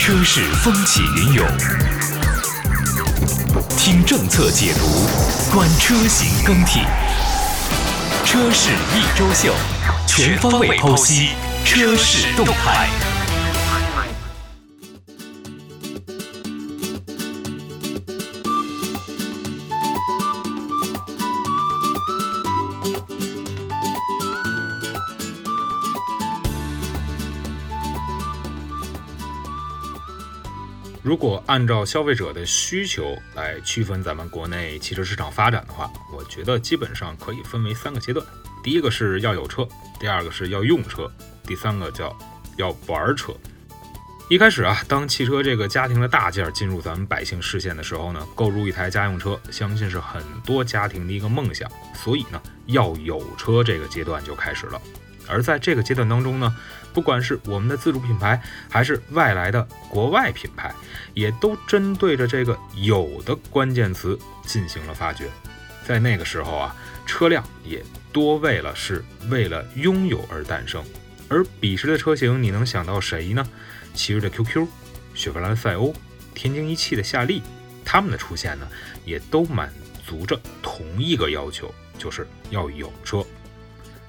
车市风起云涌，听政策解读，观车型更替，车市一周秀，全方位剖析车市动态。如果按照消费者的需求来区分咱们国内汽车市场发展的话，我觉得基本上可以分为三个阶段。第一个是要有车，第二个是要用车，第三个叫要玩车。一开始啊，当汽车这个家庭的大件进入咱们百姓视线的时候呢，购入一台家用车，相信是很多家庭的一个梦想。所以呢，要有车这个阶段就开始了。而在这个阶段当中呢，不管是我们的自主品牌，还是外来的国外品牌，也都针对着这个“有”的关键词进行了发掘。在那个时候啊，车辆也多为了是为了拥有而诞生。而彼时的车型，你能想到谁呢？奇瑞的 QQ、雪佛兰赛欧、天津一汽的夏利，他们的出现呢，也都满足着同一个要求，就是要有车。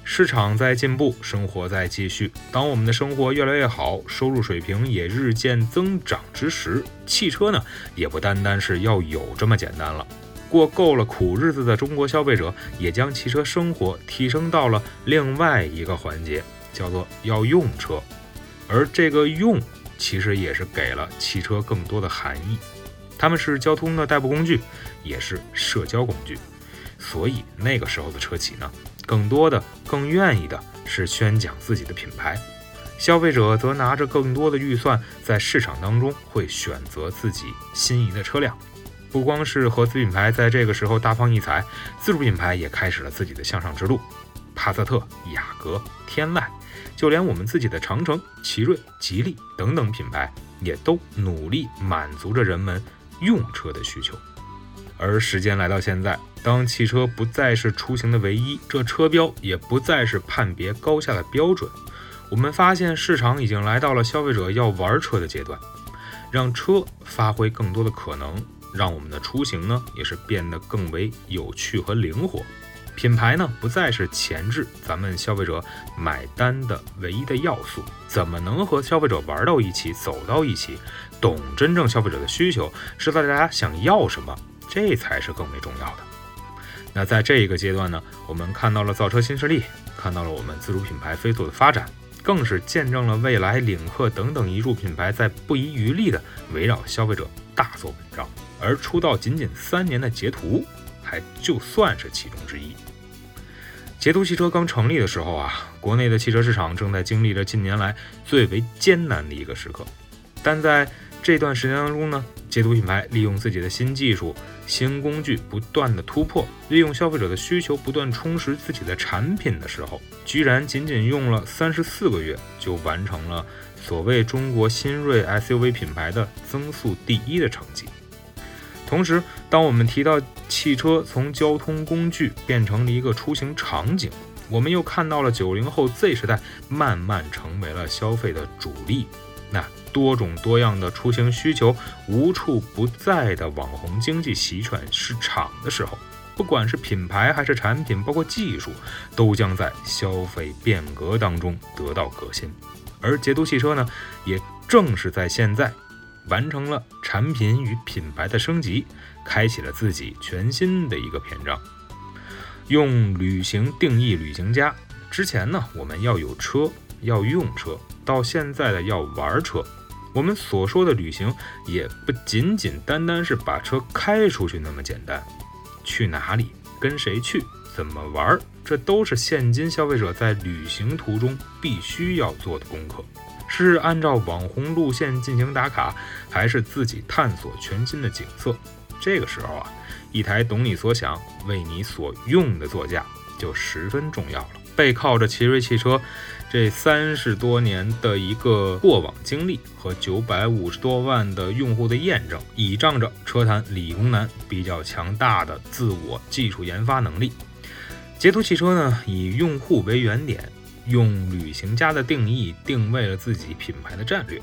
市场在进步，生活在继续。当我们的生活越来越好，收入水平也日渐增长之时，汽车呢，也不单单是要有这么简单了。过够了苦日子的中国消费者，也将汽车生活提升到了另外一个环节，叫做要用车。而这个用，其实也是给了汽车更多的含义。它们是交通的代步工具，也是社交工具。所以那个时候的车企呢，更多的、更愿意的是宣讲自己的品牌，消费者则拿着更多的预算，在市场当中会选择自己心仪的车辆。不光是合资品牌在这个时候大放异彩，自主品牌也开始了自己的向上之路。帕萨特、雅阁、天籁，就连我们自己的长城、奇瑞、吉利等等品牌，也都努力满足着人们用车的需求。而时间来到现在，当汽车不再是出行的唯一，这车标也不再是判别高下的标准。我们发现市场已经来到了消费者要玩车的阶段，让车发挥更多的可能，让我们的出行呢也是变得更为有趣和灵活。品牌呢不再是前置咱们消费者买单的唯一的要素，怎么能和消费者玩到一起，走到一起，懂真正消费者的需求，知道大家想要什么？这才是更为重要的。那在这一个阶段呢，我们看到了造车新势力，看到了我们自主品牌飞速的发展，更是见证了未来、领克等等一众品牌在不遗余力的围绕消费者大做文章。而出道仅仅三年的捷途，还就算是其中之一。捷途汽车刚成立的时候啊，国内的汽车市场正在经历着近年来最为艰难的一个时刻，但在这段时间当中呢。捷途品牌利用自己的新技术、新工具不断的突破，利用消费者的需求不断充实自己的产品的时候，居然仅仅用了三十四个月就完成了所谓中国新锐 SUV 品牌的增速第一的成绩。同时，当我们提到汽车从交通工具变成了一个出行场景，我们又看到了九零后 Z 时代慢慢成为了消费的主力。那多种多样的出行需求，无处不在的网红经济席卷市场的时候，不管是品牌还是产品，包括技术，都将在消费变革当中得到革新。而捷途汽车呢，也正是在现在，完成了产品与品牌的升级，开启了自己全新的一个篇章。用旅行定义旅行家，之前呢，我们要有车，要用车。到现在的要玩车，我们所说的旅行也不仅仅单单是把车开出去那么简单。去哪里，跟谁去，怎么玩，这都是现今消费者在旅行途中必须要做的功课。是按照网红路线进行打卡，还是自己探索全新的景色？这个时候啊，一台懂你所想、为你所用的座驾就十分重要了。背靠着奇瑞汽车。这三十多年的一个过往经历和九百五十多万的用户的验证，倚仗着车坛理工男比较强大的自我技术研发能力，捷途汽车呢以用户为原点，用旅行家的定义定位了自己品牌的战略。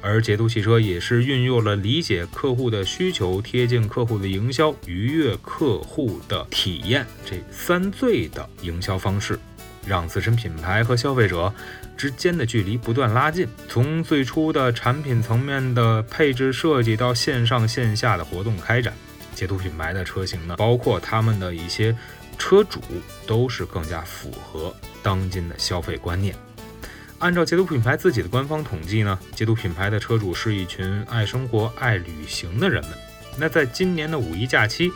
而捷途汽车也是运用了理解客户的需求、贴近客户的营销、愉悦客户的体验这三最的营销方式，让自身品牌和消费者之间的距离不断拉近。从最初的产品层面的配置设计到线上线下的活动开展，捷途品牌的车型呢，包括他们的一些车主，都是更加符合当今的消费观念。按照捷途品牌自己的官方统计呢，捷途品牌的车主是一群爱生活、爱旅行的人们。那在今年的五一假期，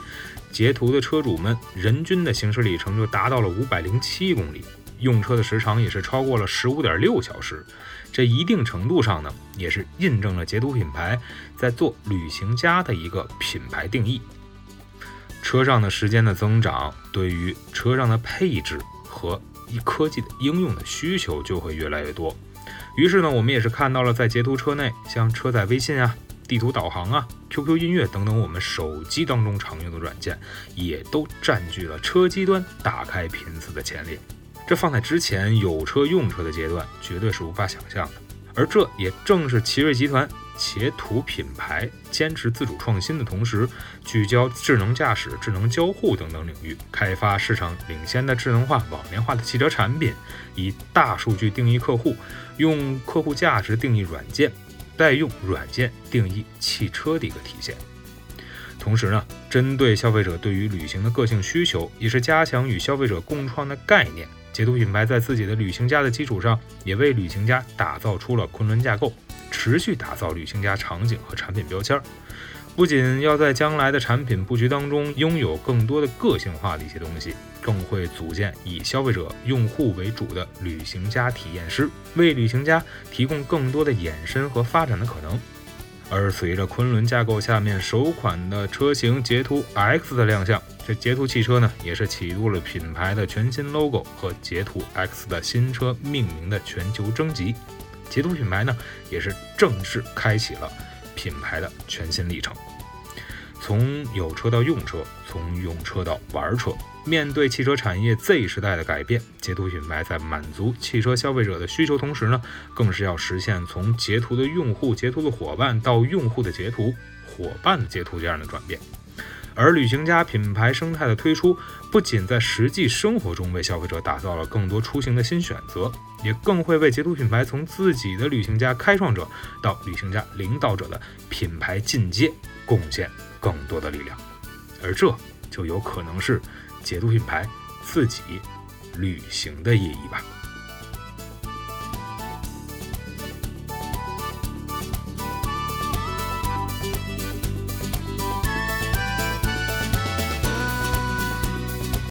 捷途的车主们人均的行驶里程就达到了五百零七公里，用车的时长也是超过了十五点六小时。这一定程度上呢，也是印证了捷途品牌在做旅行家的一个品牌定义。车上的时间的增长，对于车上的配置和一科技的应用的需求就会越来越多，于是呢，我们也是看到了在捷途车内，像车载微信啊、地图导航啊、QQ 音乐等等我们手机当中常用的软件，也都占据了车机端打开频次的前列。这放在之前有车用车的阶段，绝对是无法想象的。而这也正是奇瑞集团。捷途品牌坚持自主创新的同时，聚焦智能驾驶、智能交互等等领域，开发市场领先的智能化、网联化的汽车产品，以大数据定义客户，用客户价值定义软件，再用软件定义汽车的一个体现。同时呢，针对消费者对于旅行的个性需求，也是加强与消费者共创的概念。捷途品牌在自己的旅行家的基础上，也为旅行家打造出了昆仑架构。持续打造旅行家场景和产品标签儿，不仅要在将来的产品布局当中拥有更多的个性化的一些东西，更会组建以消费者用户为主的旅行家体验师，为旅行家提供更多的延伸和发展的可能。而随着昆仑架构下面首款的车型捷途 X 的亮相，这捷途汽车呢也是启动了品牌的全新 logo 和捷途 X 的新车命名的全球征集。捷途品牌呢，也是正式开启了品牌的全新历程。从有车到用车，从用车到玩车，面对汽车产业 Z 时代的改变，捷途品牌在满足汽车消费者的需求同时呢，更是要实现从捷途的用户、捷途的伙伴到用户的捷途、伙伴的捷途这样的转变。而旅行家品牌生态的推出，不仅在实际生活中为消费者打造了更多出行的新选择，也更会为捷途品牌从自己的旅行家开创者到旅行家领导者的品牌进阶贡献更多的力量。而这就有可能是捷途品牌自己旅行的意义吧。